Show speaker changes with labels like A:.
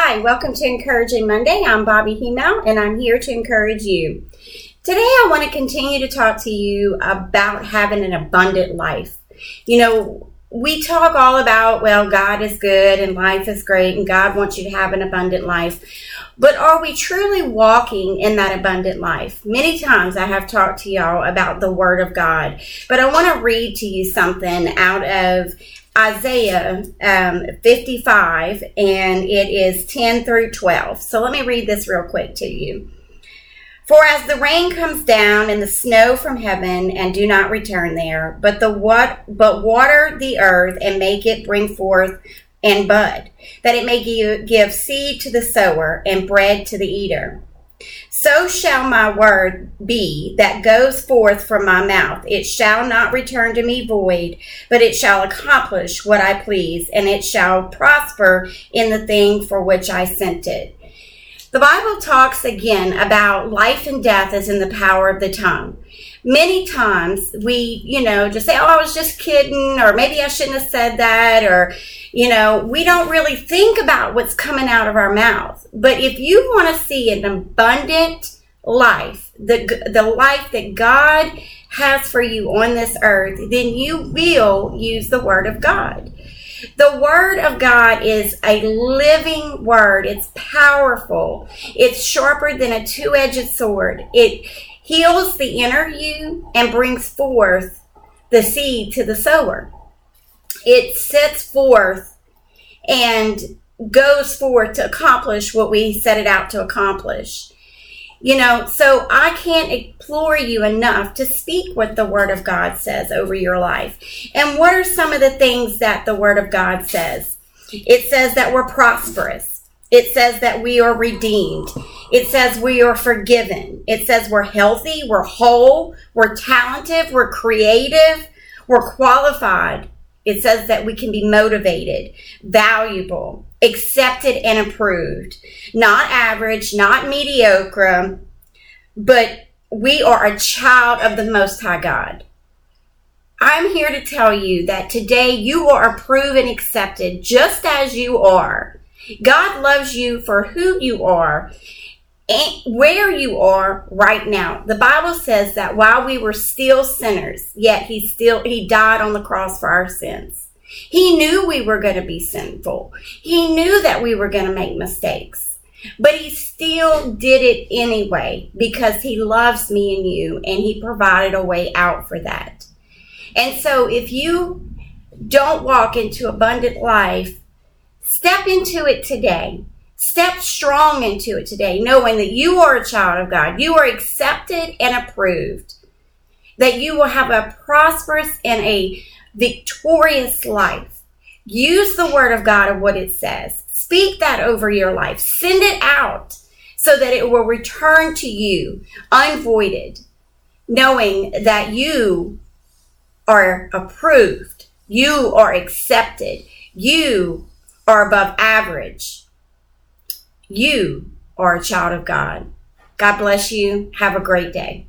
A: Hi, welcome to Encouraging Monday. I'm Bobbie Himel, and I'm here to encourage you. Today, I want to continue to talk to you about having an abundant life. You know, we talk all about, well, God is good and life is great, and God wants you to have an abundant life. But are we truly walking in that abundant life? Many times I have talked to y'all about the Word of God, but I want to read to you something out of Isaiah um, 55, and it is 10 through 12. So let me read this real quick to you. For as the rain comes down and the snow from heaven and do not return there, but the what but water the earth and make it bring forth and bud, that it may give, give seed to the sower and bread to the eater. So shall my word be that goes forth from my mouth. It shall not return to me void, but it shall accomplish what I please, and it shall prosper in the thing for which I sent it. The Bible talks again about life and death is in the power of the tongue. Many times we, you know, just say, oh, I was just kidding, or maybe I shouldn't have said that, or, you know, we don't really think about what's coming out of our mouth. But if you want to see an abundant life, the, the life that God has for you on this earth, then you will use the Word of God. The Word of God is a living Word. It's powerful. It's sharper than a two edged sword. It heals the inner you and brings forth the seed to the sower. It sets forth and goes forth to accomplish what we set it out to accomplish. You know, so I can't implore you enough to speak what the Word of God says over your life. And what are some of the things that the Word of God says? It says that we're prosperous. It says that we are redeemed. It says we are forgiven. It says we're healthy, we're whole, we're talented, we're creative, we're qualified. It says that we can be motivated, valuable, accepted, and approved. Not average, not mediocre, but we are a child of the Most High God. I'm here to tell you that today you are approved and accepted just as you are. God loves you for who you are and where you are right now. The Bible says that while we were still sinners, yet he still he died on the cross for our sins. He knew we were going to be sinful. He knew that we were going to make mistakes. But he still did it anyway because he loves me and you and he provided a way out for that. And so if you don't walk into abundant life, step into it today. Step strong into it today, knowing that you are a child of God. You are accepted and approved. That you will have a prosperous and a victorious life. Use the word of God of what it says. Speak that over your life. Send it out so that it will return to you unvoided, knowing that you are approved. You are accepted. You are above average you are a child of God. God bless you. Have a great day.